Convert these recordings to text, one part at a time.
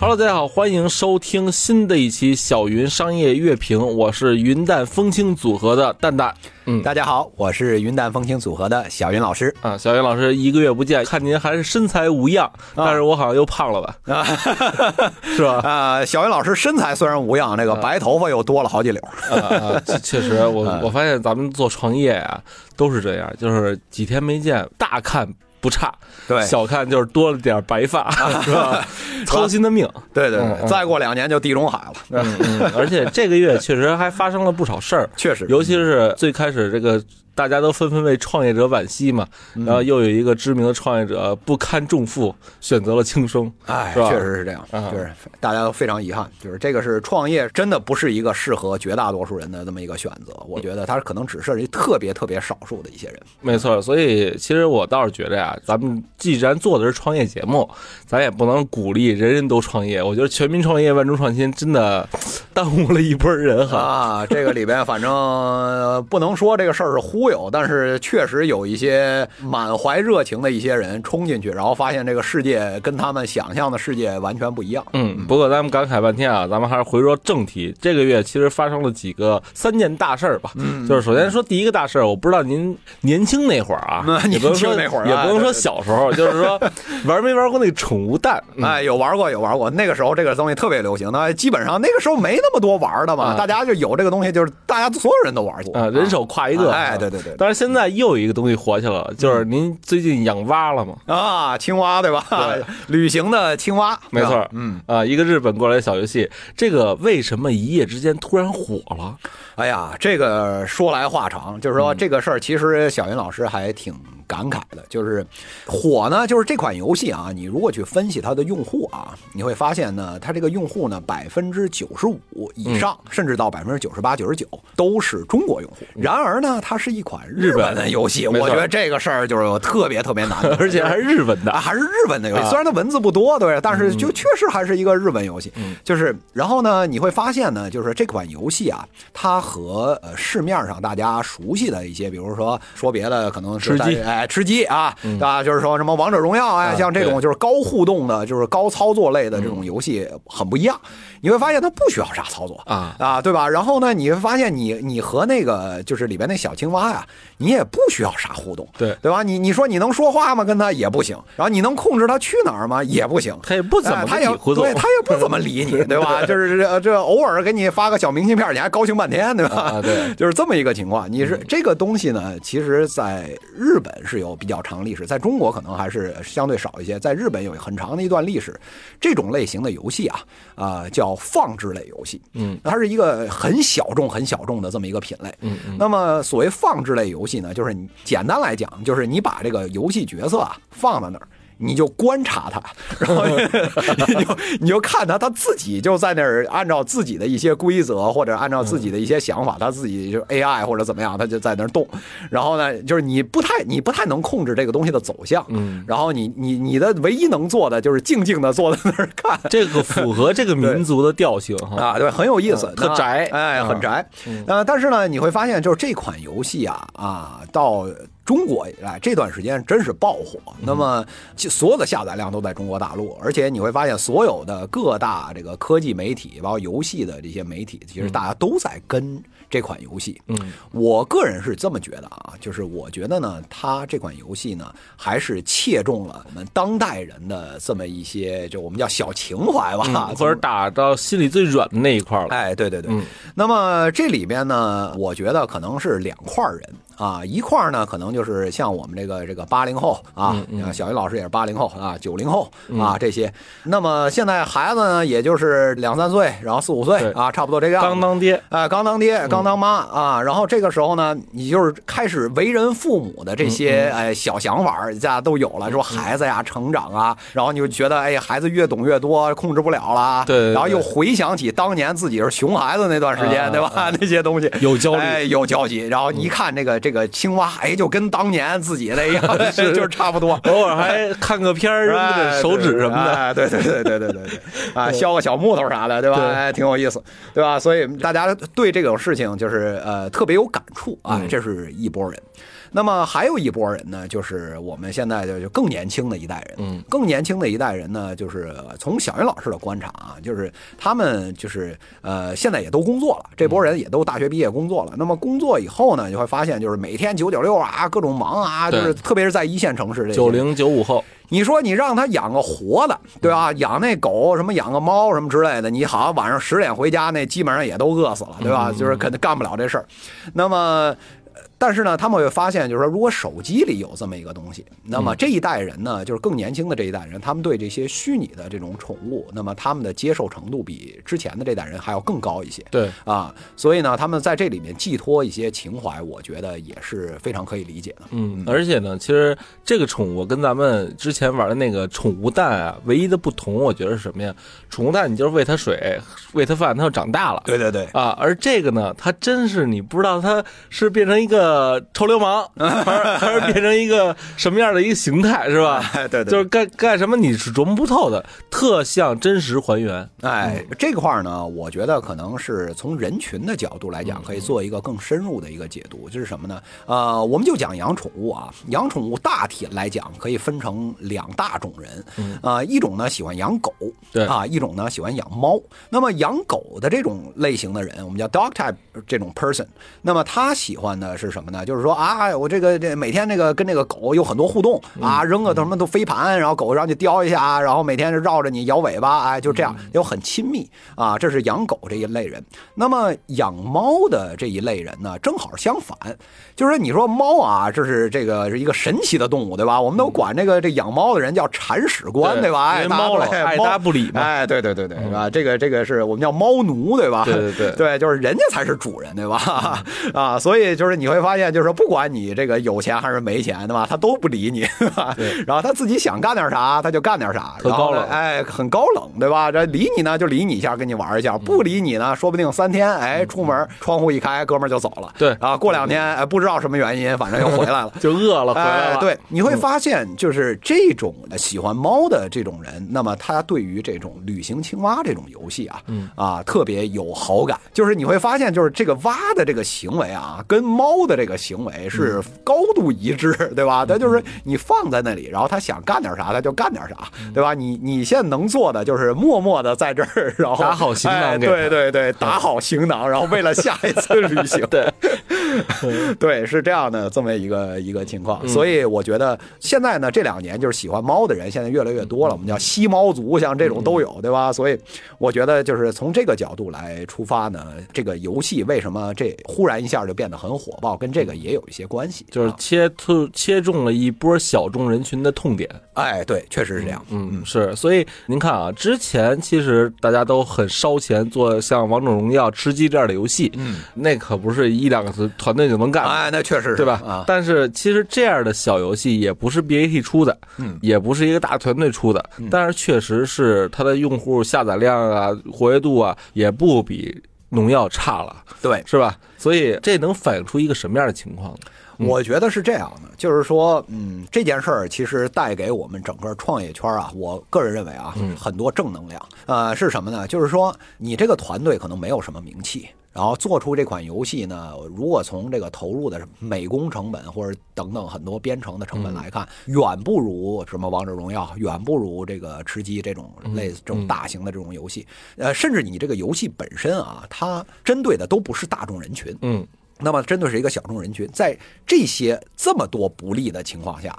Hello，大家好，欢迎收听新的一期小云商业乐评，我是云淡风轻组合的蛋蛋。嗯，大家好，我是云淡风轻组合的小云老师啊。小云老师一个月不见，看您还是身材无恙，但是我好像又胖了吧？啊，是吧？啊，小云老师身材虽然无恙，那个白头发又多了好几绺。啊，确实，我我发现咱们做创业啊，都是这样，就是几天没见，大看。不差，对，小看就是多了点白发，是吧？操心的命，对对对，再过两年就地中海了。嗯嗯，而且这个月确实还发生了不少事儿，确实，尤其是最开始这个。大家都纷纷为创业者惋惜嘛，然后又有一个知名的创业者不堪重负，选择了轻生，哎，确实是这样，就是大家都非常遗憾，就是这个是创业真的不是一个适合绝大多数人的这么一个选择，我觉得他可能只涉及特别特别少数的一些人。没错，所以其实我倒是觉得呀，咱们既然做的是创业节目，咱也不能鼓励人人都创业。我觉得全民创业、万众创新真的耽误了一波人哈。啊，这个里边反正不能说这个事儿是忽。有，但是确实有一些满怀热情的一些人冲进去，然后发现这个世界跟他们想象的世界完全不一样。嗯，不过咱们感慨半天啊，咱们还是回说正题。这个月其实发生了几个三件大事儿吧。嗯，就是首先说第一个大事儿，我不知道您年轻那会儿啊，年轻那会儿也不能说小时候，就是说玩没玩过那个宠物蛋？哎，有玩过，有玩过。那个时候这个东西特别流行，那基本上那个时候没那么多玩的嘛，大家就有这个东西，就是大家所有人都玩过啊，人手挎一个。哎，对对。对对，但是现在又有一个东西火起来了，就是您最近养蛙了吗？啊，青蛙对吧？对，旅行的青蛙，没错。嗯啊，一个日本过来的小游戏，这个为什么一夜之间突然火了？哎呀，这个说来话长，就是说这个事儿，其实小云老师还挺。感慨的就是火呢，就是这款游戏啊，你如果去分析它的用户啊，你会发现呢，它这个用户呢，百分之九十五以上，甚至到百分之九十八、九十九都是中国用户。然而呢，它是一款日本的游戏，我觉得这个事儿就是特别特别难，而且还是日本的，还是日本的游戏。虽然它文字不多，对，但是就确实还是一个日本游戏。就是，然后呢，你会发现呢，就是这款游戏啊，它和呃市面上大家熟悉的一些，比如说说别的，可能是吃哎，吃鸡啊，对吧？就是说什么王者荣耀哎，像这种就是高互动的，就是高操作类的这种游戏很不一样。你会发现它不需要啥操作啊啊，对吧？然后呢，你会发现你你和那个就是里边那小青蛙呀，你也不需要啥互动，对对吧？你你说你能说话吗？跟他也不行。然后你能控制他去哪儿吗？也不行。他也不怎么他也对他也不怎么理你，对吧？就是这这偶尔给你发个小明信片，你还高兴半天，对吧？对，就是这么一个情况。你是这个东西呢，其实在日本是有比较长历史，在中国可能还是相对少一些。在日本有很长的一段历史，这种类型的游戏啊啊叫放置类游戏，嗯，它是一个很小众、很小众的这么一个品类，嗯嗯。那么所谓放置类游戏呢，就是你简单来讲，就是你把这个游戏角色啊放在那儿。你就观察他，然后 你就你就看他，他自己就在那儿按照自己的一些规则或者按照自己的一些想法，他自己就 AI 或者怎么样，他就在那儿动。然后呢，就是你不太你不太能控制这个东西的走向。嗯。然后你你你的唯一能做的就是静静的坐在那儿看。这个符合这个民族的调性啊，对，很有意思，特宅，哎，很宅。呃，但是呢，你会发现，就是这款游戏啊啊到。中国来这段时间真是爆火，那么所有的下载量都在中国大陆，而且你会发现所有的各大这个科技媒体，包括游戏的这些媒体，其实大家都在跟这款游戏。嗯，我个人是这么觉得啊，就是我觉得呢，它这款游戏呢，还是切中了我们当代人的这么一些，就我们叫小情怀吧，或者打到心里最软的那一块了。哎，对对对。那么这里边呢，我觉得可能是两块人。啊，一块儿呢，可能就是像我们这个这个八零后啊，小云老师也是八零后啊，九零后啊这些。那么现在孩子呢，也就是两三岁，然后四五岁啊，差不多这个样。刚当爹，哎，刚当爹，刚当妈啊。然后这个时候呢，你就是开始为人父母的这些哎小想法，家都有了，说孩子呀成长啊，然后你就觉得哎，孩子越懂越多，控制不了了。对。然后又回想起当年自己是熊孩子那段时间，对吧？那些东西有焦虑，有焦急。然后一看这个。这个青蛙，哎，就跟当年自己那样，就是差不多。偶尔还看个片儿，手指什么的，对对对对对对对，啊，削个小木头啥的，对吧？哎，挺有意思，对吧？所以大家对这种事情就是呃特别有感触啊，这是一波人。那么还有一波人呢，就是我们现在就就更年轻的一代人，嗯，更年轻的一代人呢，就是从小云老师的观察啊，就是他们就是呃现在也都工作了，这波人也都大学毕业工作了。那么工作以后呢，你会发现就是每天九九六啊，各种忙啊，就是特别是在一线城市这九零九五后，你说你让他养个活的，对吧？养那狗什么，养个猫什么之类的，你好像晚上十点回家，那基本上也都饿死了，对吧？就是肯定干不了这事儿。那么。但是呢，他们会发现，就是说，如果手机里有这么一个东西，那么这一代人呢，就是更年轻的这一代人，他们对这些虚拟的这种宠物，那么他们的接受程度比之前的这代人还要更高一些。对，啊，所以呢，他们在这里面寄托一些情怀，我觉得也是非常可以理解的。嗯，而且呢，其实这个宠物跟咱们之前玩的那个宠物蛋啊，唯一的不同，我觉得是什么呀？宠物蛋你就是喂它水，喂它饭，它就长大了。对对对，啊，而这个呢，它真是你不知道它是变成一个臭流氓，还 是还是变成一个什么样的一个形态，是吧？哎 对对就是干干什么你是琢磨不透的，特像真实还原。哎，这块儿呢，我觉得可能是从人群的角度来讲，可以做一个更深入的一个解读，就是什么呢？呃，我们就讲养宠物啊，养宠物大体来讲可以分成两大种人，啊，一种呢喜欢养狗，对啊，一种呢喜欢养猫。那么养狗的这种类型的人，我们叫 dog type 这种 person，那么他喜欢的是什么呢？就是说啊，我这个这每天这个跟这个狗有很多互动啊，扔个什么都飞盘，然后狗让你叼一下，然后每天绕着你摇尾巴，哎，就这样，有很亲密啊。这是养狗这一类人。那么养猫的这一类人呢，正好相反，就是你说猫啊，这是这个是一个神奇的动物，对吧？我们都管这个这养猫的人叫铲屎官，对对吧？哎，因为猫老爱搭不理嘛哎，对对对对，是吧？这个这个是我们叫猫奴，对吧？对对对 对，就是人家才是主人，对吧？啊，所以就是你会发现，就是说不管你这个有钱还是没钱，对吧？他都不理你，对吧？然后他自己想干点啥，他就干点啥，特高冷哎，很高冷，对吧？这理你呢就理你一下，跟你玩一下；不理你呢，说不定三天，哎，出门窗户一开，哥们儿就走了。对啊，过两天，哎，不知道什么原因，反正又回来了。就饿了回来了，，哎对，你会发现，就是这种喜欢猫的这种人，那么他对于这种旅行青蛙这种游戏啊，嗯啊，特别有好感。就是你会发现，就是这个蛙的这个行为啊，跟猫的这个行为是高度一致，对吧？他就是你放在那里，然后他想干点啥，他就干点啥，对吧？你你现在能做的就是默默的在这儿，然后打好行囊哎对对对，打好行囊，然后为了下一次旅行，对，对，是这样的这么一个一个情况，嗯。所以我觉得现在呢，这两年就是喜欢猫的人现在越来越多了，我们叫吸猫族，像这种都嗯。有，对吧？所以我觉得就是从这个角度来出发呢，这个游戏为什么这忽然一下就变得很火爆，跟这个也有一些关系，就是啊切突切中了一波小众人群的痛点。哎，对，确实是这样，嗯嗯，是，所以您看啊，之前其实大家都很烧钱做像王者荣耀、吃鸡这样的游戏，嗯，那可不是一两个团队就能干的。哎，那确实是对吧？啊，但是其实这样的小游戏也不是 BAT 出的，嗯也不是一个大团队出的，但是确实是它的用户下载量啊、活跃度啊，也不比农药差了，对，是吧？所以这能反映出一个什么样的情况呢？我觉得是这样的，就是说，嗯，这件事儿其实带给我们整个创业圈啊，我个人认为啊，很多正能量。呃，是什么呢？就是说，你这个团队可能没有什么名气。然后做出这款游戏呢，如果从这个投入的美工成本或者等等很多编程的成本来看，远不如什么王者荣耀，远不如这个吃鸡这种类似这种大型的这种游戏。呃，甚至你这个游戏本身啊，它针对的都不是大众人群。嗯，那么针对是一个小众人群，在这些这么多不利的情况下，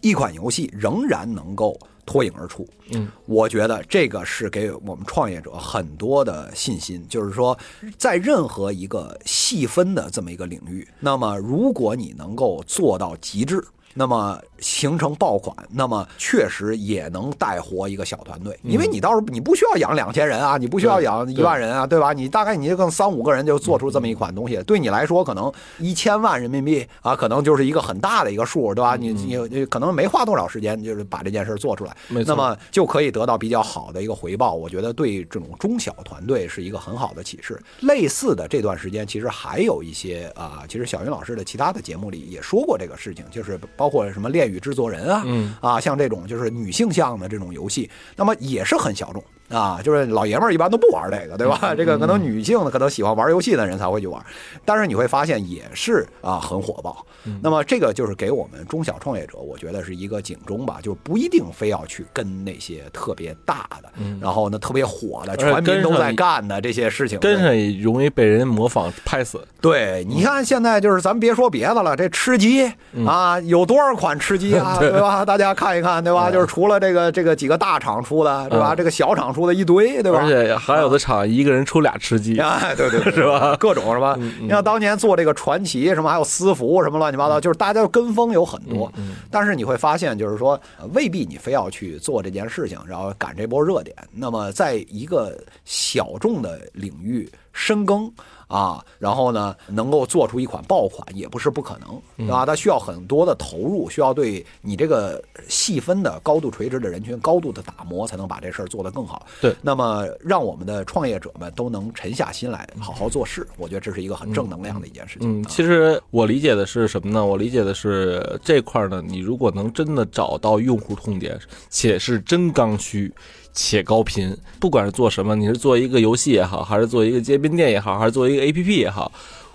一款游戏仍然能够脱颖而出。嗯，我觉得这个是给我们创业者很多的信心，就是说，在任何一个细分的这么一个领域，那么如果你能够做到极致。那么形成爆款，那么确实也能带活一个小团队，因为你到时候你不需要养两千人啊，你不需要养一万人啊，对吧？你大概你就跟三五个人就做出这么一款东西，对你来说可能一千万人民币啊，可能就是一个很大的一个数，对吧？你你你可能没花多少时间，就是把这件事做出来，那么就可以得到比较好的一个回报。我觉得对这种中小团队是一个很好的启示。类似的这段时间，其实还有一些啊，其实小云老师的其他的节目里也说过这个事情，就是包括什么恋与制作人啊，嗯啊，像这种就是女性向的这种游戏，那么也是很小众。啊，就是老爷们儿一般都不玩这个，对吧？这个可能女性的可能喜欢玩游戏的人才会去玩，但是你会发现也是啊很火爆。那么这个就是给我们中小创业者，我觉得是一个警钟吧，就是不一定非要去跟那些特别大的，然后呢特别火的，全民都在干的这些事情，跟上也容易被人模仿拍死。对，你看现在就是咱别说别的了，这吃鸡啊，有多少款吃鸡啊，对吧？大家看一看，对吧？就是除了这个这个几个大厂出的，对吧？这个小厂出的一堆，对吧？而且还有的厂一个人出俩吃鸡，哎，对对，是吧？各种是吧？你像当年做这个传奇什么，还有私服什么乱七八糟，就是大家跟风有很多，但是你会发现，就是说未必你非要去做这件事情，然后赶这波热点。那么在一个小众的领域深耕。啊，然后呢，能够做出一款爆款也不是不可能，对吧？它需要很多的投入，需要对你这个细分的高度垂直的人群高度的打磨，才能把这事儿做得更好。对，那么让我们的创业者们都能沉下心来好好做事，我觉得这是一个很正能量的一件事情。嗯，其实我理解的是什么呢？我理解的是这块呢，你如果能真的找到用户痛点，且是真刚需。且高频，不管是做什么，你是做一个游戏也好，还是做一个街边店也好，还是做一个 APP 也好，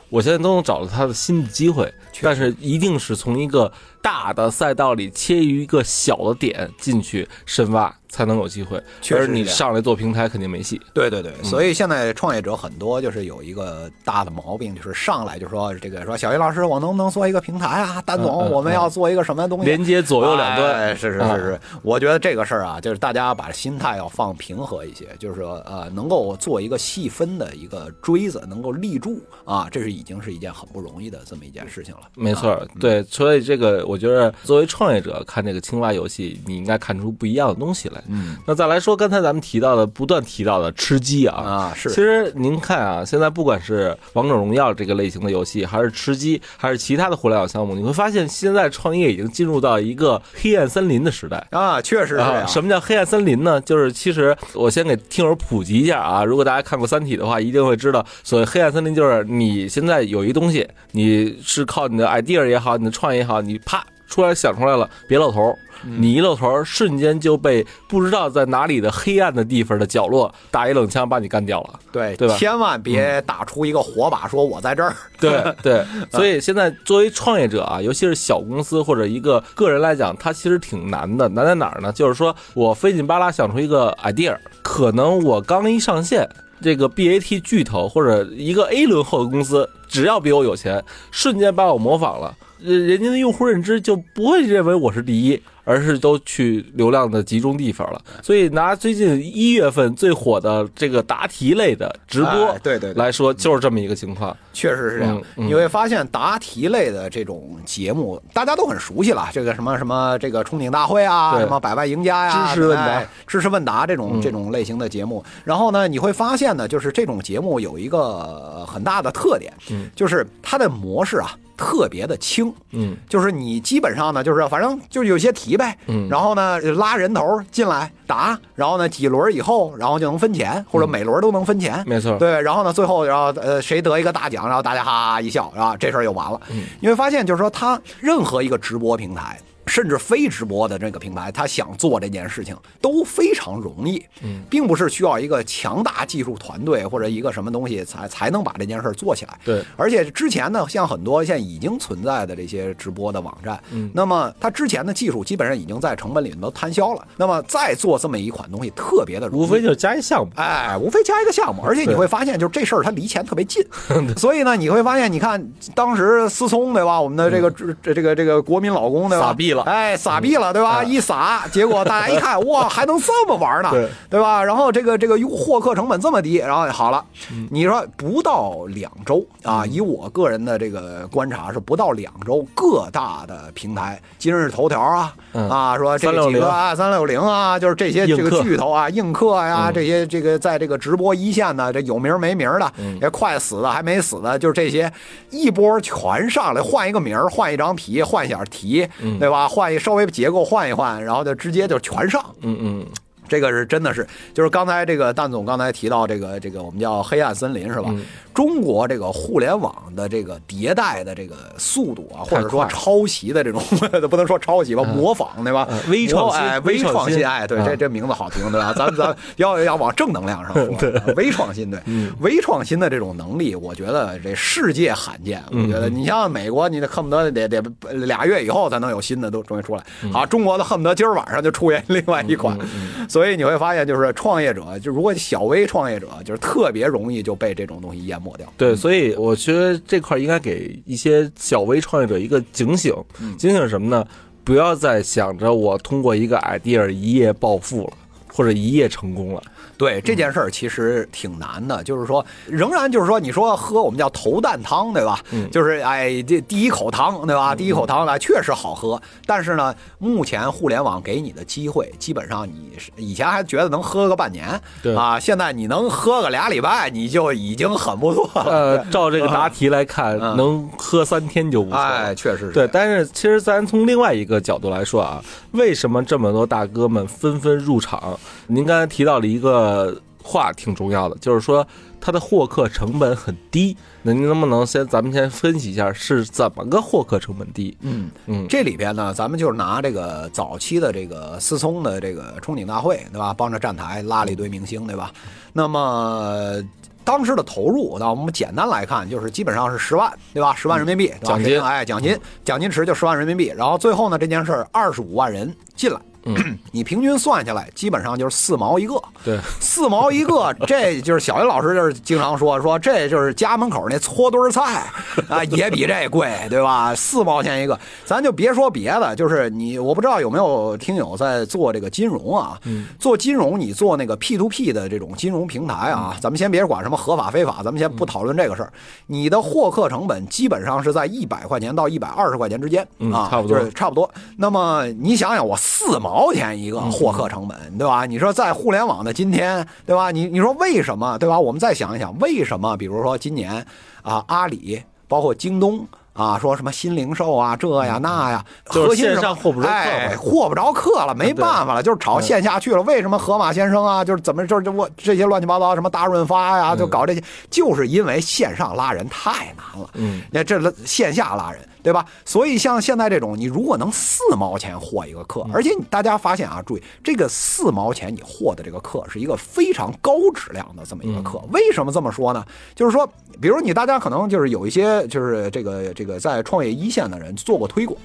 我现在都能找到它的新的机会。但是一定是从一个大的赛道里切一个小的点进去深挖。才能有机会，确实你上来做平台肯定没戏。对对对，所以现在创业者很多就是有一个大的毛病，就是上来就说这个说小云老师，我能不能做一个平台啊？丹总，我们要做一个什么东西？连接左右两端。是是是是，我觉得这个事儿啊，就是大家把心态要放平和一些，就是说呃，能够做一个细分的一个锥子，能够立住啊，这是已经是一件很不容易的这么一件事情了。没错，对，所以这个我觉得作为创业者看这个青蛙游戏，你应该看出不一样的东西来。嗯，那再来说刚才咱们提到的，不断提到的吃鸡啊啊是。其实您看啊，现在不管是王者荣耀这个类型的游戏，还是吃鸡，还是其他的互联网项目，你会发现现在创业已经进入到一个黑暗森林的时代啊，确实是这样。什么叫黑暗森林呢？就是其实我先给听友普及一下啊，如果大家看过《三体》的话，一定会知道，所谓黑暗森林就是你现在有一东西，你是靠你的 idea 也好，你的创意也好，你啪出来想出来了，别露头。你一露头，瞬间就被不知道在哪里的黑暗的地方的角落打一冷枪，把你干掉了。对对吧？千万别打出一个火把，说我在这儿。对 对，所以现在作为创业者啊，尤其是小公司或者一个个人来讲，他其实挺难的。难在哪儿呢？就是说我费劲巴拉想出一个 idea，可能我刚一上线，这个 BAT 巨头或者一个 A 轮后的公司，只要比我有钱，瞬间把我模仿了，人家的用户认知就不会认为我是第一。而是都去流量的集中地方了，所以拿最近一月份最火的这个答题类的直播，对对来说，就是这么一个情况，确实是这样。你会发现答题类的这种节目，大家都很熟悉了，这个什么什么这个冲顶大会啊，什么百万赢家呀，知识问答、知识问答这种这种类型的节目。然后呢，你会发现呢，就是这种节目有一个很大的特点，就是它的模式啊。特别的轻，嗯，就是你基本上呢，就是反正就有些题呗，嗯，然后呢拉人头进来答，然后呢几轮以后，然后就能分钱，或者每轮都能分钱，没错，对，然后呢最后然后呃谁得一个大奖，然后大家哈哈一笑，然后这事儿就完了。你会发现就是说，他任何一个直播平台。甚至非直播的这个平台，他想做这件事情都非常容易，并不是需要一个强大技术团队或者一个什么东西才才能把这件事做起来。对，而且之前呢，像很多现在已经存在的这些直播的网站，那么它之前的技术基本上已经在成本里面都摊销了。那么再做这么一款东西，特别的容易，无非就是加一项目，哎，无非加一个项目。而且你会发现，就是这事儿它离钱特别近，所以呢，你会发现，你看当时思聪对吧？我们的这个这这个这个国民老公对吧？傻逼了，哎，傻逼了对吧？一撒，结果大家一看，哇，还能这么玩呢，对吧？然后这个这个获客成本这么低，然后好了，你说不到两周啊？以我个人的这个观察是不到两周，各大的平台，今日头条啊啊，说这几个啊，三六零啊，就是这些这个巨头啊，映客呀，这些这个在这个直播一线的，这有名没名的，也快死的还没死的，就是这些一波全上来，换一个名儿，换一张皮，换一下题，对吧？换一稍微结构换一换，然后就直接就全上，嗯嗯。这个是真的是，就是刚才这个蛋总刚才提到这个这个我们叫黑暗森林是吧？嗯。中国这个互联网的这个迭代的这个速度啊，或者说抄袭的这种，不能说抄袭吧，模仿对吧？嗯微创新哎，微创新。哎，对，嗯。这这名字好听对吧？咱咱要要往正能量上说，微创新对，嗯。微创新的这种能力，我觉得这世界罕见。我觉得嗯你像美国，你得恨不得得得俩月以后才能有新的都终于出来，嗯。好，中国的恨不得今儿晚上就出现另外一款，所以你会发现，就是创业者，就如果小微创业者，就是特别容易就被这种东西淹没掉。对，所以我觉得这块儿应该给一些小微创业者一个警醒，警醒什么呢？不要再想着我通过一个 idea 一夜暴富了，或者一夜成功了。对这件事儿其实挺难的，就是说，仍然就是说，你说喝我们叫头啖汤，对吧？就是哎，这第一口汤，对吧？第一口汤呢，确实好喝，但是呢，目前互联网给你的机会，基本上你是以前还觉得能喝个半年，对啊，现在你能喝个俩礼拜，你就已经很不错了。呃，照这个答题来看，嗯能喝三天就不错。哎，确实是对，但是其实咱从另外一个角度来说啊，为什么这么多大哥们纷纷入场？您刚才提到了一个话挺重要的，就是说它的获客成本很低。那您能不能先咱们先分析一下是怎么个获客成本低？嗯嗯这里边呢，咱们就是拿这个早期的这个思聪的这个憧憬大会，对吧？帮着站台拉了一堆明星，对吧？那么。当时的投入，那我们简单来看，就是基本上是十万，对吧？十万人民币，对吧奖金哎，奖金，奖金池就十万人民币。然后最后呢，这件事儿二十五万人进来，嗯 你平均算下来，基本上就是四毛一个。对，四毛一个，这就是小云老师就是经常说说这就是家门口那搓堆儿菜啊，也比这贵，对吧？四毛钱一个，咱就别说别的，就是你我不知道有没有听友在做这个金融啊？做金融你做那个 P to P 的这种金融平台啊，咱们先别管什么合法非法，咱们先不讨论这个事儿。你的获客成本基本上是在一百块钱到一百二十块钱之间嗯啊，差不多就是差不多。那么你想想，我四毛钱一个获客成本，对吧？你说在互联网的今天，对吧？你你说为什么，对吧？我们再想一想，为什么？比如说今年啊，阿里包括京东。啊，说什么新零售啊，这呀那呀，就是核心是线上什么获不着客哎，呗获不着客了，没办法了，就是炒线下去了。为什么河马先生啊，就是怎么就是我这些乱七八糟什么大润发呀，就搞这些，就是因为线上拉人太难了。嗯，那这线下拉人，对吧？所以像现在这种，你如果能四毛钱获一个客，而且你大家发现啊，注意这个四毛钱你获的这个客是一个非常高质量的这么一个客。为什么这么说呢？就是说，比如你大家可能就是有一些就是这个这个在创业一线的人做过推广。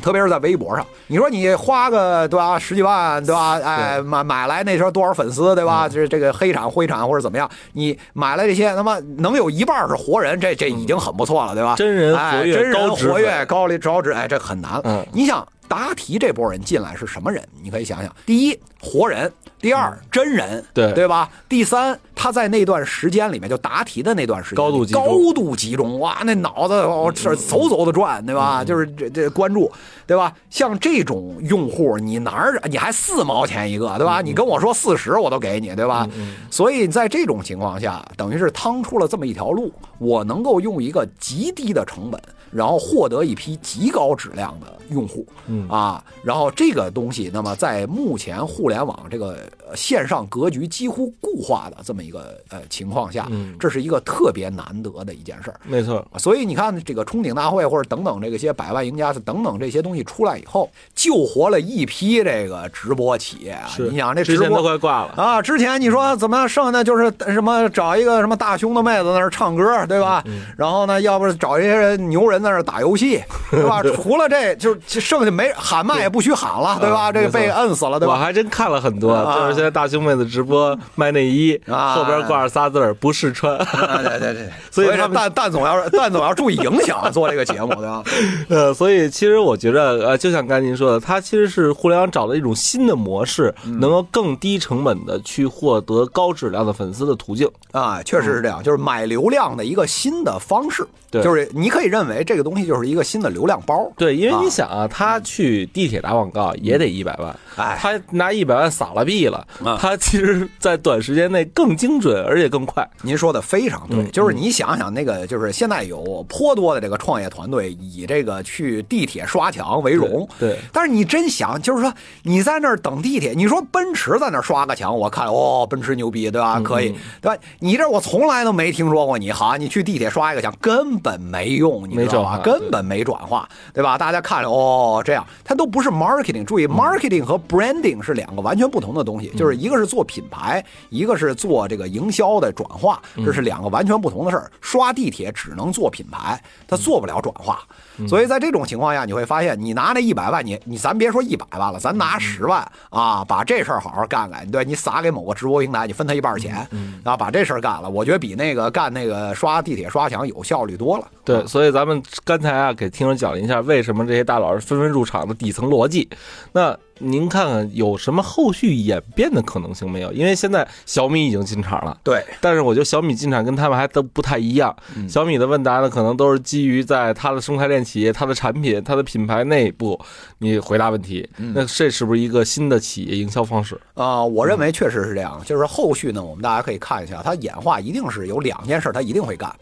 特别是在微博上，你说你花个对吧十几万对吧？哎，买买来那时候多少粉丝对吧？就是这个黑产灰产或者怎么样，你买来这些，他妈能有一半是活人，这这已经很不错了，对吧？真人哎活跃真人活跃高丽高质，哎，这很难。嗯你想答题这波人进来是什么人？你可以想想，第一活人，第二真人，嗯对对吧？第三他在那段时间里面就答题的那段时间高度集中高度集中，哇，那脑子哦是嗖嗖的转，对吧？就是这这关注，对吧？像这种用户，你哪儿你还四毛钱一个，对吧？你跟我说四十，我都给你，对吧？所以在这种情况下，等于是趟出了这么一条路，我能够用一个极低的成本，然后获得一批极高质量的用户，嗯啊，然后这个东西，那么在目前互联网这个呃线上格局几乎固化的这么一个呃情况下，嗯这是一个特别难得的一件事儿。没错，所以你看，这个冲顶大会或者等等这个些百万赢家等等这些东西出来以后，救活了一批这个直播企业啊！你想这直播快挂了。啊，之前你说怎么样？剩下的就是什么找一个什么大胸的妹子在那儿唱歌，对吧？然后呢，要不是找一些牛人在那打游戏，对吧？除了这就就剩下没喊麦也不许喊了，对吧？啊这个被摁死了，对吧？我还真看了很多，啊就是现在大胸妹子直播卖内衣，啊后边挂着仨字儿“不试穿啊对对对，所以他们蛋蛋总要蛋总要注意影响做这个节目，对吧？”。呃，所以其实我觉着，呃，就像刚才您说的，它其实是互联网找了一种新的模式，嗯能够更低成本的去获得高质量的粉丝的途径。啊，确实是这样，就是买流量的一个新的方式。对就是你可以认为这个东西就是一个新的流量包。对，因为啊你想啊，他去地铁打广告也得一百万，哎，他拿一百万撒了币了啊，他其实在短时间内更精准，而且更快。您说的非常对，嗯就是你想想那个，就是现在有颇多的这个创业团队以这个去地铁刷墙为荣。对对但是你真想，就是说你在那儿等地铁，你说奔驰在那儿刷个墙，我看哦，奔驰牛逼，对嗯吧？可以，对吧？你这我从来都没听说过你，好，你去地铁刷一个墙，根本没用，你知道吧？没转化根本没转化，对吧？大家看着哦，这样，它都不是 marketing。注意，marketing 和 branding 是两个完全不同的东西，就是一个是做品牌，一个是做这个营销的转化，这是两个完全不同的事儿。刷地铁只能做品牌，它做不了转化。所以在这种情况下，你会发现，你拿那一百万，你你咱别说一百万了，咱拿十万啊，把这事儿好好干干。对你撒给某个直播平台，你分他一半钱，啊，把这事儿干了，我觉得比那个干那个刷地铁刷墙有效率多了。对，所以咱们刚才啊，给听众讲了一下为什么这些大佬是纷纷入场的底层逻辑。那您看看有什么后续演变的可能性没有？因为现在小米已经进场了。对，但是我觉得小米进场跟他们还都不太一样。小米的问答呢，可能都是基于在它的生态链企业、它的产品、它的品牌内部，你回答问题。那这是不是一个新的企业营销方式？啊、我认为确实是这样。就是后续呢，我们大家可以看一下，它演化一定是有两件事，它一定会干。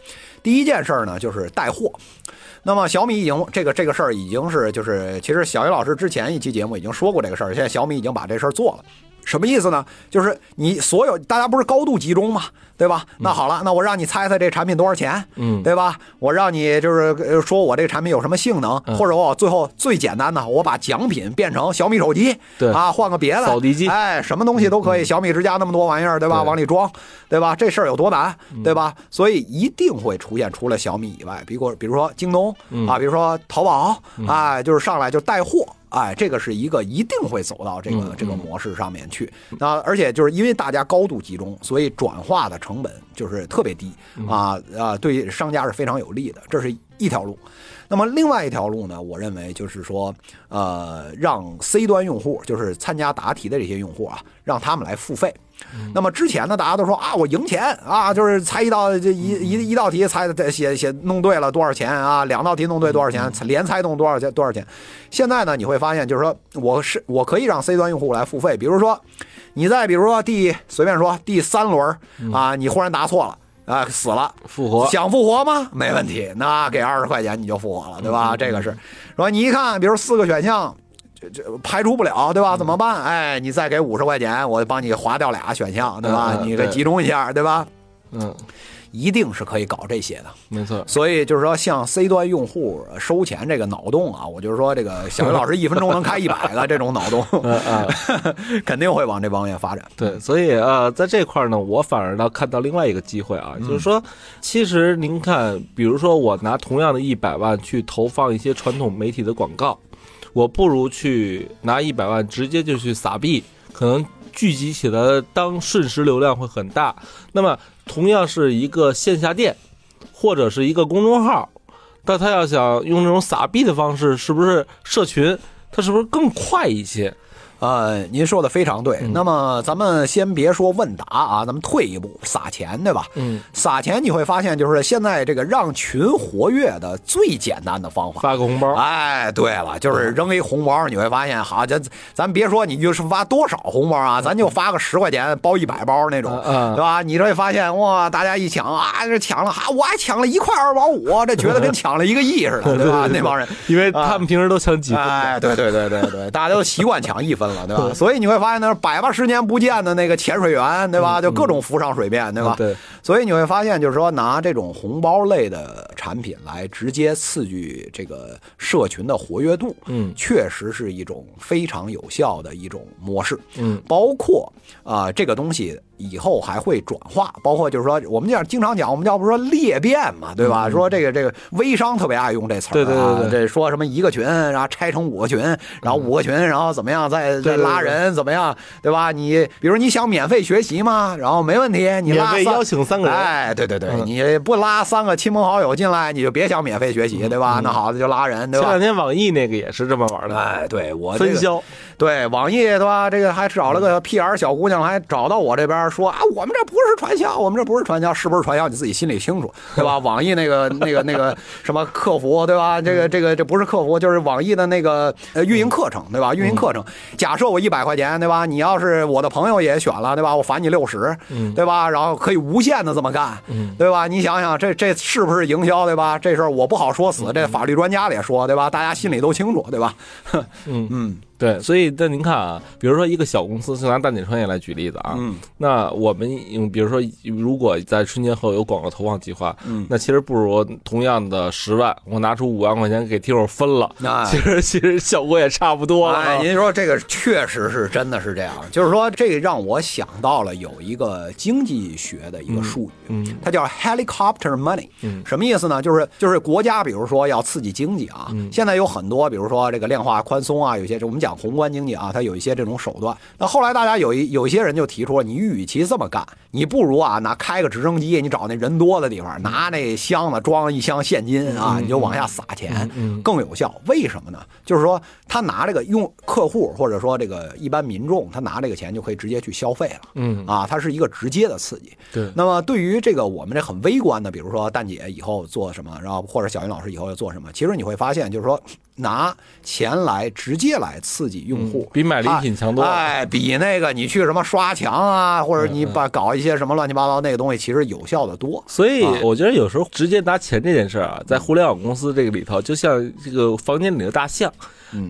第一件事儿呢，就是带货。那么小米已经这个这个事儿已经是就是，其实小鱼老师之前一期节目已经说过这个事儿，现在小米已经把这事儿做了。什么意思呢？就是你所有大家不是高度集中嘛，对吧？那好了，那我让你猜猜这产品多少钱，嗯对吧？我让你就是呃说我这个产品有什么性能，嗯或者我最后最简单的，我把奖品变成小米手机，对啊，换个别的扫地机哎，什么东西都可以，小米之家那么多玩意儿，对吧？对往里装，对吧？这事儿有多难，对吧？所以一定会出现除了小米以外，比如比如说京东啊，比如说淘宝，啊，就是上来就带货。哎，这个是一个一定会走到这个这个模式上面去。那而且就是因为大家高度集中，所以转化的成本就是特别低啊啊，对商家是非常有利的。这是一条路。那么另外一条路呢，我认为就是说，呃，让 C 端用户，就是参加答题的这些用户啊，让他们来付费。那么之前呢，大家都说啊，我赢钱啊，就是猜一道这一一一道题猜的写写弄对了多少钱啊，两道题弄对多少钱，连猜弄多少钱多少钱。现在呢，你会发现就是说我是我可以让 C 端用户来付费，比如说你在比如说第随便说第三轮啊，你忽然答错了。啊，死了，复活想复活吗？没问题，那给二十块钱你就复活了，对吧？这个是，说你一看，比如四个选项，这这排除不了，对吧？怎么办？哎，你再给五十块钱，我帮你划掉俩选项，对吧？你给集中一下，对吧？嗯，一定是可以搞这些的。没错。所以就是说，像 C 端用户收钱这个脑洞啊，我就是说，这个小云老师一分钟能开一百个这种脑洞。肯定会往这方面发展。对，所以呃，在这块呢，我反而倒看到另外一个机会啊，就是说，其实您看，比如说我拿同样的一百万去投放一些传统媒体的广告，我不如去拿一百万直接就去撒币，可能聚集起来的当瞬时流量会很大。那么，同样是一个线下店或者是一个公众号，但他要想用这种撒币的方式，是不是社群？它是不是更快一些？呃，您说的非常嗯对。那么咱们先别说问答啊，咱们退一步，撒钱，对吧？嗯，撒钱你会发现，就是现在这个让群活跃的最简单的方法。发个红包。哎，对了，就是扔一红包，你会发现，好，咱咱别说你就是发多少红包啊，咱就发个十块钱包一百包那种，对吧？你这会发现哇，大家一抢啊，这抢了，哈，我还抢了一块二毛五，这觉得跟抢了一个亿似的，对吧？那帮人，因为他们平时都抢几分的。哎，对对对对对，大家都习惯抢一分了，对吧？所以你会发现，那百八十年不见的那个潜水员，对吧？就各种浮上水面，对吧？嗯对。所以你会发现，就是说拿这种红包类的产品来直接刺激这个社群的活跃度，嗯确实是一种非常有效的一种模式。嗯，包括啊、这个东西以后还会转化，包括就是说我们讲经常讲，我们要不说裂变嘛，对吧？说这个这个微商特别爱用这词儿、对对对对这说什么一个群，然后拆成五个群，然后五个群，然后怎么样再再拉人，怎么样，对吧？你比如你想免费学习嘛，然后没问题，你拉邀请三个人哎，对对对，嗯你不拉三个亲朋好友进来，你就别想免费学习，对吧？那好，那就拉人，对吧前两？天网易那个也是这么玩的，哎，对我这个分销。对网易对吧？这个还找了个 PR 小姑娘，还找到我这边儿说啊，我们这不是传销，我们这不是传销，是不是传销你自己心里清楚，对吧？网易那个那个那个 什么客服，对吧？这个这个这不是客服，就是网易的那个呃运营课程，对吧？运营课程，假设我一百块钱，对吧？你要是我的朋友也选了，对吧？我返你六十，对吧？然后可以无限的这么干，对吧？你想想，这这是不是营销，对吧？这事儿我不好说死，这法律专家也说，对吧？大家心里都清楚，对吧？嗯 嗯。对，所以那您看啊，比如说一个小公司，就拿蛋姐创业来举例子啊，嗯，那我们比如说，如果在春节后有广告投放计划，嗯，那其实不如同样的十万，我拿出五万块钱给听友分了，那其实其实效果也差不多了。哎，您说这个确实是真的是这样，就是说这个让我想到了有一个经济学的一个术语，嗯，它叫 helicopter money，嗯，什么意思呢？就是就是国家比如说要刺激经济啊，现在有很多比如说这个量化宽松啊，有些我们讲。讲宏观经济啊，它有一些这种手段。那后来大家有一有一些人就提出了，你与其这么干，你不如啊拿开个直升机，你找那人多的地方，拿那箱子装一箱现金啊，你就往下撒钱，更有效。为什么呢？就是说他拿这个用客户或者说这个一般民众，他拿这个钱就可以直接去消费了。嗯啊，它是一个直接的刺激。对。那么对于这个我们这很微观的，比如说蛋姐以后做什么，然后或者小云老师以后要做什么，其实你会发现，就是说拿钱来直接来。刺激用户比买礼品强多了，哎，比那个你去什么刷墙啊，或者你把搞一些什么乱七八糟那个东西，其实有效的多。所以我觉得有时候直接拿钱这件事啊，在互联网公司这个里头，就像这个房间里的大象。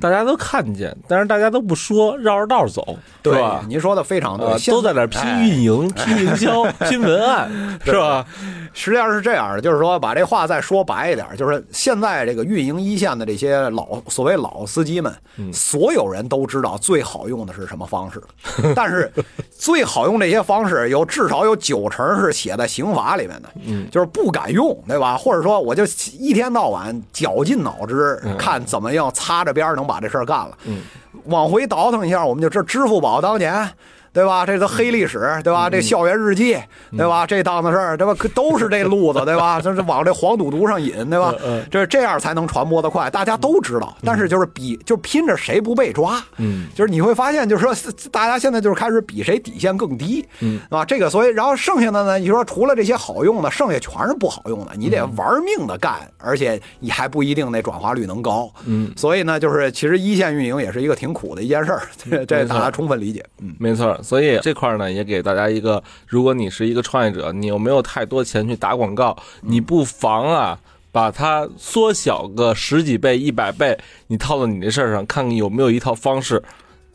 大家都看见，但是大家都不说，绕着道走，对吧？您说的非常对，都在那拼运营、拼营销、拼文案，是吧？实际上是这样的，就是说把这话再说白一点，就是现在这个运营一线的这些老所谓老司机们，所有人都知道最好用的是什么方式，但是最好用这些方式有至少有九成是写在刑法里面的，就是不敢用，对吧？或者说我就一天到晚绞尽脑汁看怎么样擦着边。能把这事儿干了，嗯往回倒腾一下，我们就知支付宝当年。对吧？这都黑历史，对吧？这校园日记，对吧？这档子事儿，对吧？都是这路子，对吧？这是往这黄赌毒上引，对吧？这这样才能传播的快，大家都知道。但是就是比，就拼着谁不被抓。嗯，就是你会发现，就是说，大家现在就是开始比谁底线更低，嗯，啊，这个，所以然后剩下的呢，你说除了这些好用的，剩下全是不好用的，你得玩命的干，而且你还不一定那转化率能高。嗯，所以呢，就是其实一线运营也是一个挺苦的一件事儿，这这大家充分理解。嗯，没错。所以这块呢，也给大家一个：如果你是一个创业者，你又没有太多钱去打广告，你不妨啊，把它缩小个十几倍、一百倍，你套到你这事儿上，看看有没有一套方式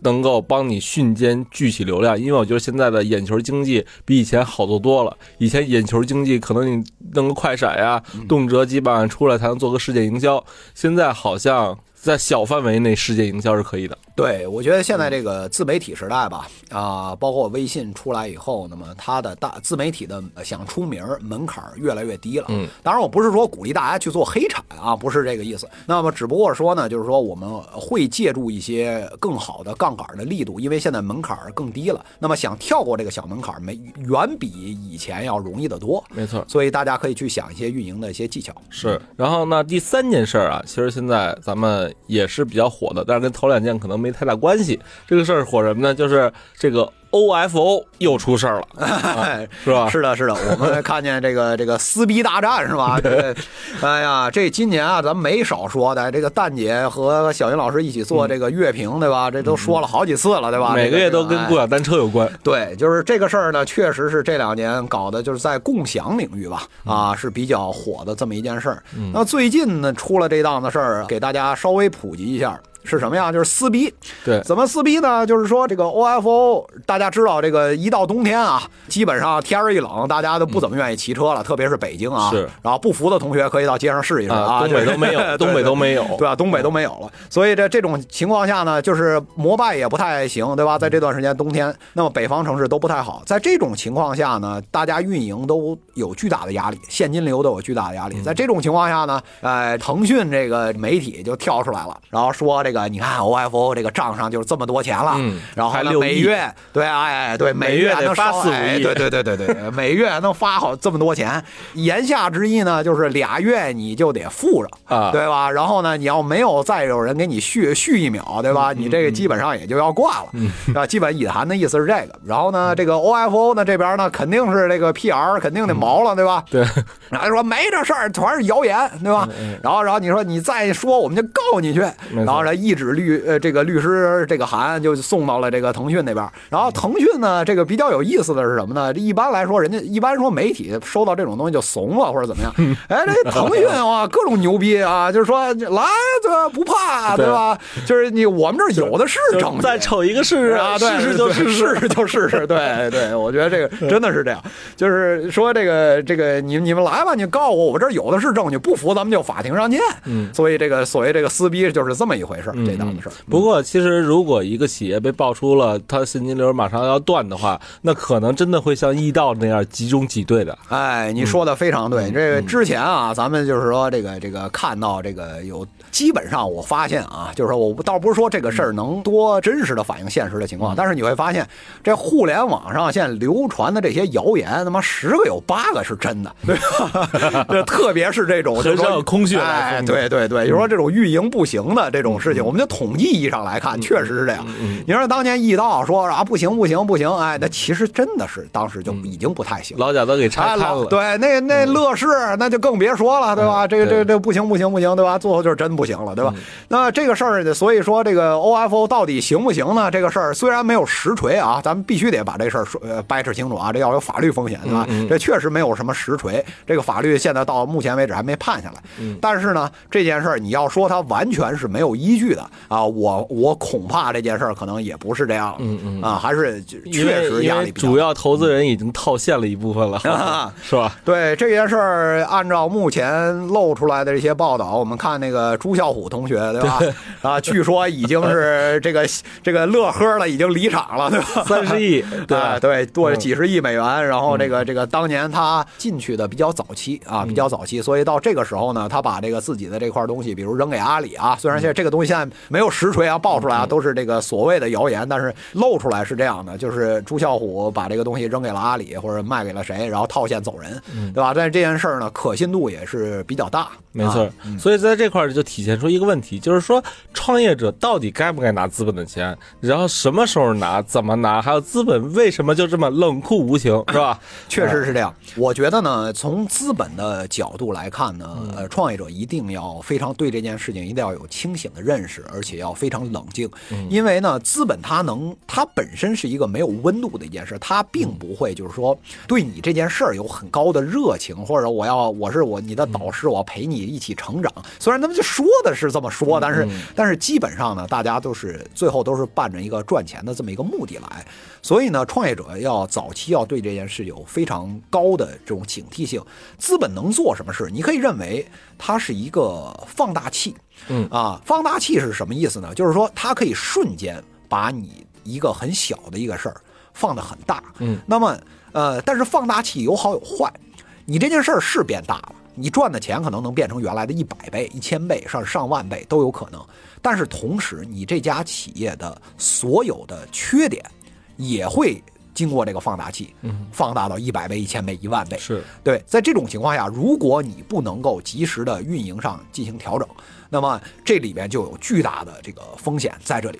能够帮你瞬间聚起流量。因为我觉得现在的眼球经济比以前好做多了。以前眼球经济可能你弄个快闪呀，动辄几百万出来才能做个世界营销，现在好像在小范围内世界营销是可以的。对，我觉得现在这个自媒体时代吧，啊，包括微信出来以后，那么它的大自媒体的想出名门槛越来越低了。嗯，当然我不是说鼓励大家去做黑产啊，不是这个意思。那么只不过说呢，就是说我们会借助一些更好的杠杆的力度，因为现在门槛更低了。那么想跳过这个小门槛，没远比以前要容易得多。没错，所以大家可以去想一些运营的一些技巧。是，然后呢，第三件事啊，其实现在咱们也是比较火的，但是跟头两件可能没太大关系。这个事儿火什么呢？就是这个。OFO 又出事儿了，是吧？是的，是的，我们看见这个这个撕逼大战是吧？哎呀，这今年啊，咱们没少说的。这个蛋姐和小云老师一起做这个乐评，对吧？这都说了好几次了，对吧？每个月都跟共享单车有关。对，就是这个事儿呢，确实是这两年搞的，就是在共享领域吧，啊，是比较火的这么一件事儿。那最近呢，出了这档子事儿，给大家稍微普及一下。是什么呀？就是撕逼。对，怎么撕逼呢？就是说这个 OFO，大家知道，这个一到冬天啊，基本上天儿一冷，大家都不怎么愿意骑车了，特别是北京啊。是。然后不服的同学可以到街上试一试啊。东北都没有，东北都没有，对啊？东北都没有了。所以这这种情况下呢，就是摩拜也不太行，对吧？在这段时间冬天，那么北方城市都不太好。在这种情况下呢，大家运营都有巨大的压力，现金流都有巨大的压力。在这种情况下呢，哎，腾讯这个媒体就跳出来了，然后说这。这个你看 OFO 这个账上就是这么多钱了，嗯然后呢还每月对哎对每每月还能发四五亿哎对对对对对，每月能发好这么多钱，言下之意呢就是俩月你就得付着啊对吧？然后呢，你要没有再有人给你续续一秒，对嗯吧？你这个基本上也就要挂了，啊，基本意涵的意思是这个。然后呢，这个 OFO 呢这边呢肯定是这个 PR 肯定得毛了，对吧？对，然后说没这事儿，全是谣言，对吧？然后，然后你说你再说，我们就告你去。然后呢，一纸律呃这个律师这个函就送到了这个腾讯那边。然后腾讯呢，这个比较有意思的是什么呢？一般来说，人家一般说媒体收到这种东西就怂了或者怎么样。哎，这腾讯啊，各种牛逼啊，就是说来这不怕，对对吧？就是你我们这有的是证据，再瞅一个试试啊，对，试试就试试就试试，对对，我觉得这个 真的是这样，就是说这个这个你你们来吧，你告我，我这有的是证据，不服咱们就法庭上见。嗯，所以这个所谓这个撕逼就是这么一回事儿，这档子事儿。不过，其实如果一个企业被爆出了它现金流马上要断的话，那可能真的会像易道那样集中挤兑的。哎，你说的非常对。这个之前啊，咱们就是说这个这个看到这个有，基本上我发现啊，就是说我倒不是说这个事儿能多真实的反映现实的情况，但是你会发现，这互联网上现在流传的这些谣言，他妈十个有八个是真的，对吧？这特别是这种很就是说少有空穴来哎，对对对，就是说这种运营不行的这种事情，我们就统计意义上来看，确实是这样。你说当年易到说啊不行不行不行，哎，那其实真的是当时就已经不太行。老贾都给拆了，老对，那那乐视那就更别说了，对吧？这个这个这个不行不行不行，对吧？最后就是真不行了，对吧？那这个事儿，所以说这个 OFO 到底行不行呢？这个事儿虽然没有实锤啊，咱们必须得把这事儿说呃掰扯清楚啊，这要有法律风险，对吧？这确实没有什么实锤，这个法律现在到目前为止还没判下来。但是呢，这件事儿你要说它完全是没有依据的啊，我我恐怕这件事儿可能也不是这样，嗯嗯啊，还是确实压力比较大主要投资人已经套现了一部分了，啊 是吧？对这件事儿，按照目前露出来的这些报道，我们看那个朱啸虎同学，对吧？啊，据说已经是这个这个乐呵了，已经离场了，对吧？三十亿，对？啊对，多几十亿美元。然后这个这个当年他进去的比较早期啊，比较早期，所以到这个时候呢，他把这个自己的这块东西，比如扔给阿里啊，虽然现在这个东西现在没有实锤啊，爆出来啊，都是这个所谓的谣言，但是露出来是这样的，就是朱啸虎把这个东西扔给了阿里或者卖给了谁，然后套现走人，对吧？但是这件事儿呢，可信度也是比较大，没错啊，所以在这块儿就体现出一个问题，就是说创业者到底该不该拿资本的钱，然后什么时候拿，怎么拿，还有资本为什么就这么冷酷无情，是吧？确实是这样。我觉得呢，从资本的角度来看呢，呃，创业者一定要非常对这件事情一定要有清醒的认识，而且要非常冷静。因为呢，资本它能，它本身是一个没有温度的一件事，它并不会就是说对你这件事儿有很高的热情，或者我要我是我你的导师，我要陪你一起成长。虽然他们就说的是这么说，但是但是基本上呢，大家都是最后都是伴着一个赚钱的这么一个目的来。所以呢，创业者要早期要对这件事有非常高的这种警惕性。资本能做什么事？你可以认为它是一个放大器。嗯啊，放大器是什么意思呢？就是说它可以瞬间把你一个很小的一个事儿放得很大。嗯，那么呃，但是放大器有好有坏。你这件事儿是变大了，你赚的钱可能能变成原来的一百倍、一千倍、上上万倍都有可能。但是同时，你这家企业的所有的缺点也会经过这个放大器，嗯放大到一百倍、一千倍、一万倍。是，对，在这种情况下，如果你不能够及时的运营上进行调整，那么这里面就有巨大的这个风险在这里。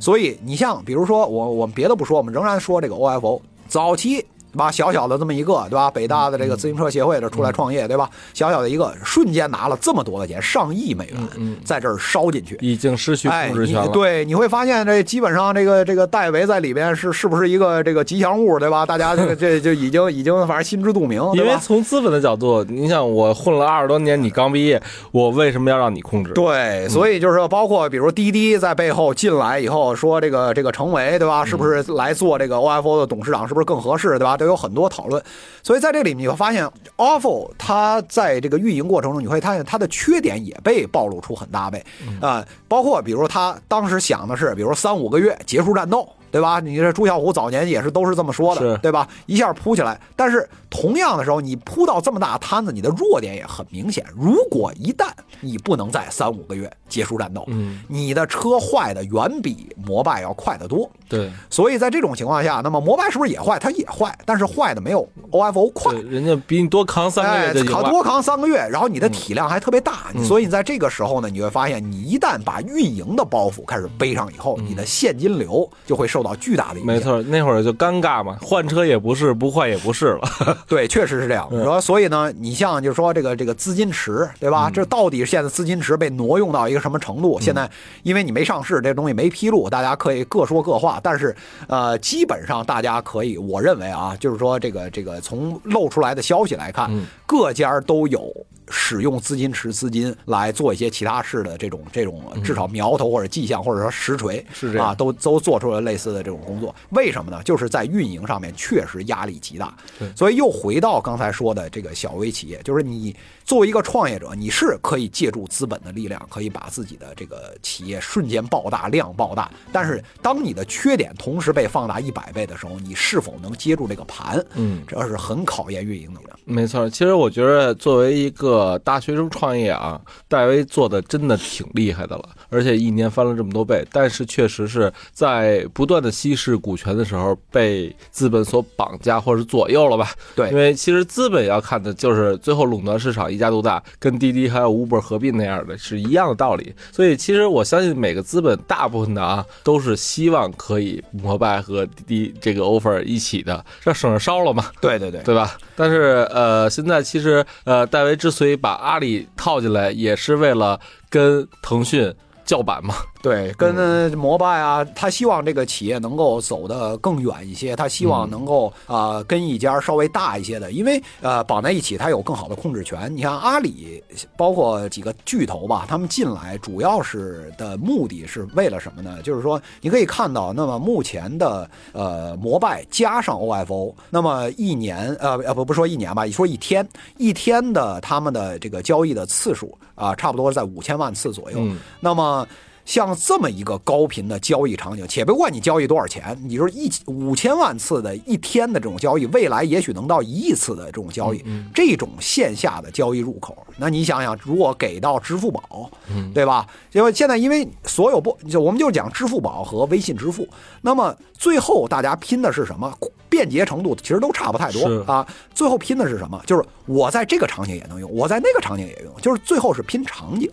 所以你像比如说我我们别的不说，我们仍然说这个 OFO 早期。对吧？小小的这么一个，对吧？北大的这个自行车协会这出来创业，对吧？小小的一个，瞬间拿了这么多的钱，上亿美元，在这儿烧进去，已经失去控制权了。对，你会发现这基本上这个这个戴维在里边是是不是一个这个吉祥物，对吧？大家这个这就已经已经反正心知肚明，因为？从资本的角度，你想我混了二十多年，你刚毕业，我为什么要让你控制？对，所以就是说，包括比如滴滴在背后进来以后，说这个这个程维，对吧？是不是来做这个 OFO 的董事长，是不是更合适，对吧？都有很多讨论。所以在这里你会发现，OFO 它在这个运营过程中，你会发现它的缺点也被暴露出很大倍啊、包括比如说他当时想的是，比如三五个月结束战斗。对吧？你这朱啸虎早年也是都是这么说的，对吧？一下扑起来，但是同样的时候，你扑到这么大摊子，你的弱点也很明显。如果一旦你不能在三五个月结束战斗，嗯，你的车坏的远比摩拜要快得多。对所以在这种情况下，那么摩拜是不是也坏？它也坏，但是坏的没有 OFO 快，。人家比你多扛三个月哎就赢了。扛多扛三个月，然后你的体量还特别大，嗯所以在这个时候呢，你会发现，你一旦把运营的包袱开始背上以后，你的现金流就会受到巨大的影响。嗯没，错，那会儿就尴尬嘛，换车也不是，不换也不是了。对，确实是这样。嗯然后所以呢，你像就是说这个这个资金池，对吧？嗯这到底现在资金池被挪用到一个什么程度？现在因为你没上市，这东西没披露，大家可以各说各话。但是呃，基本上大家可以，我认为啊，就是说这个这个从露出来的消息来看，嗯各家都有。使用资金池资金来做一些其他事的这种这种至少苗头或者迹象或者说实锤嗯是这样啊，都都做出了类似的这种工作。为什么呢？就是在运营上面确实压力极大。所以又回到刚才说的这个小微企业，就是你作为一个创业者，你是可以借助资本的力量，可以把自己的这个企业瞬间爆大、量爆大。但是当你的缺点同时被放大一百倍的时候，你是否能接住这个盘？嗯，这是很考验运营的。没错，其实我觉得作为一个大学生创业啊，戴维做的真的挺厉害的了，而且一年翻了这么多倍。但是确实是在不断的稀释股权的时候，被资本所绑架或者是左右了吧？对因为其实资本要看的就是最后垄断市场，一家独大，跟滴滴还有 Uber 合并那样的是一样的道理。所以其实我相信每个资本大部分的啊，都是希望可以摩拜和滴滴 这个 offer 一起的，这省着烧了嘛。对对对，对吧？但是呃，现在其实呃，戴维之所以把阿里套进来，也是为了跟腾讯叫板嘛。对，跟呃摩拜啊，他希望这个企业能够走得更远一些，他希望能够啊、呃跟一家稍微大一些的，因为呃绑在一起，它有更好的控制权。你像阿里，包括几个巨头吧，他们进来主要是的目的是为了什么呢？就是说你可以看到，那么目前的呃摩拜加上 OFO，那么一年呃呃不不说一年吧，你说一天一天的他们的这个交易的次数啊、差不多在五千万次左右。嗯那么像这么一个高频的交易场景，且不管你交易多少钱，你说一五千万次的一天的这种交易，未来也许能到一亿次的这种交易，这种线下的交易入口，那你想想，如果给到支付宝，对吧？因为现在因为所有不，就我们就讲支付宝和微信支付，那么最后大家拼的是什么？便捷程度其实都差不太多啊。最后拼的是什么？就是我在这个场景也能用，我在那个场景也用，就是最后是拼场景。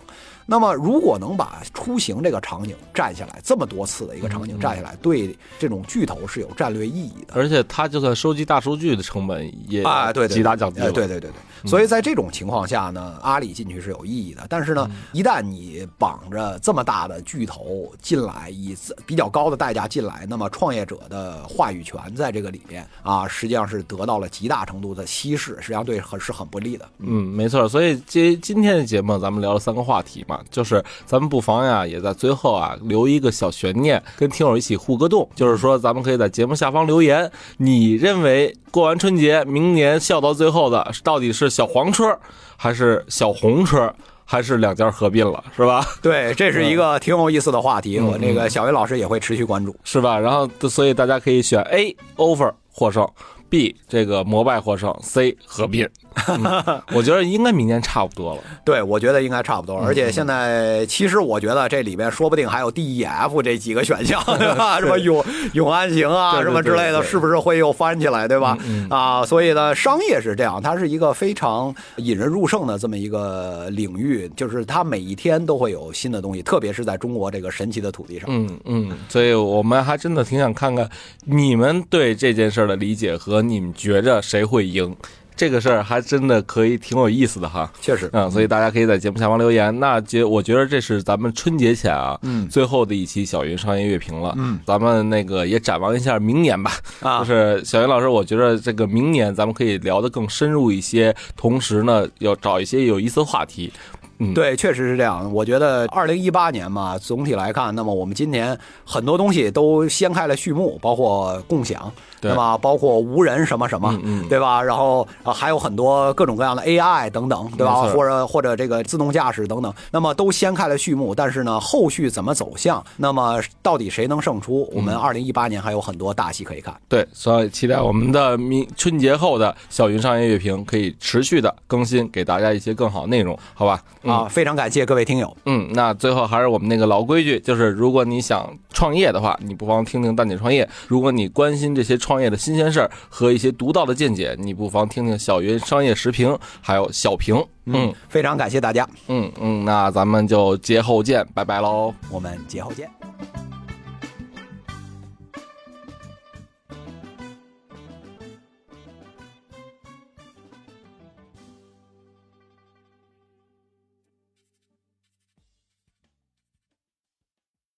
那么，如果能把出行这个场景占下来，这么多次的一个场景占下来，对这种巨头是有战略意义的。而且它就算收集大数据的成本也啊，对对，极大降低对对对对。所以在这种情况下呢，阿里进去是有意义的。但是呢，一旦你绑着这么大的巨头进来，以比较高的代价进来，那么创业者的话语权在这个里面啊，实际上是得到了极大程度的稀释，实际上对很是很不利的。嗯，没错。所以今今天的节目咱们聊了三个话题嘛，就是咱们不妨呀，也在最后啊留一个小悬念，跟听友一起互个动。就是说，咱们可以在节目下方留言，你认为过完春节，明年笑到最后的到底是小黄车还是小红车？还是两家合并了，是吧？对，这是一个挺有意思的话题，我那个小云老师也会持续关注。是吧？然后，所以大家可以选 A over 获胜，B 这个摩拜获胜，C 合并。嗯 我觉得应该明年差不多了。对，我觉得应该差不多。而且现在，其实我觉得这里边说不定还有 D、E、F 这几个选项，对吧？什么永 永安行啊，什么之类的，是不是会又翻起来，对吧？嗯啊，所以呢，商业是这样，它是一个非常引人入胜的这么一个领域，就是它每一天都会有新的东西，特别是在中国这个神奇的土地上。嗯嗯，所以我们还真的挺想看看你们对这件事儿的理解和你们觉着谁会赢。这个事儿还真的可以挺有意思的哈。确实，嗯，所以大家可以在节目下方留言。那觉我觉得这是咱们春节前啊，嗯最后的一期小云商业乐评了。嗯，咱们那个也展望一下明年吧。啊就是小云老师，我觉得这个明年咱们可以聊得更深入一些，同时呢，要找一些有意思的话题。嗯，对，确实是这样。我觉得二零一八年嘛，总体来看，那么我们今年很多东西都掀开了序幕，包括共享，对那么包括无人什么什么，嗯嗯对吧？然后啊还有很多各种各样的 AI 等等，对吧？或者或者这个自动驾驶等等，那么都掀开了序幕。但是呢，后续怎么走向，那么到底谁能胜出？我们嗯二零一八年还有很多大戏可以看。对，所以期待我们的明春节后的小云商业乐评可以持续的更新，给大家一些更好内容，好吧？嗯啊，非常感谢各位听友。嗯，那最后还是我们那个老规矩，就是如果你想创业的话，你不妨听听蛋姐创业；如果你关心这些创业的新鲜事儿和一些独到的见解，你不妨听听小云商业时评，还有小平。嗯非常感谢大家，嗯嗯，那咱们就节后见，拜拜喽。我们节后见。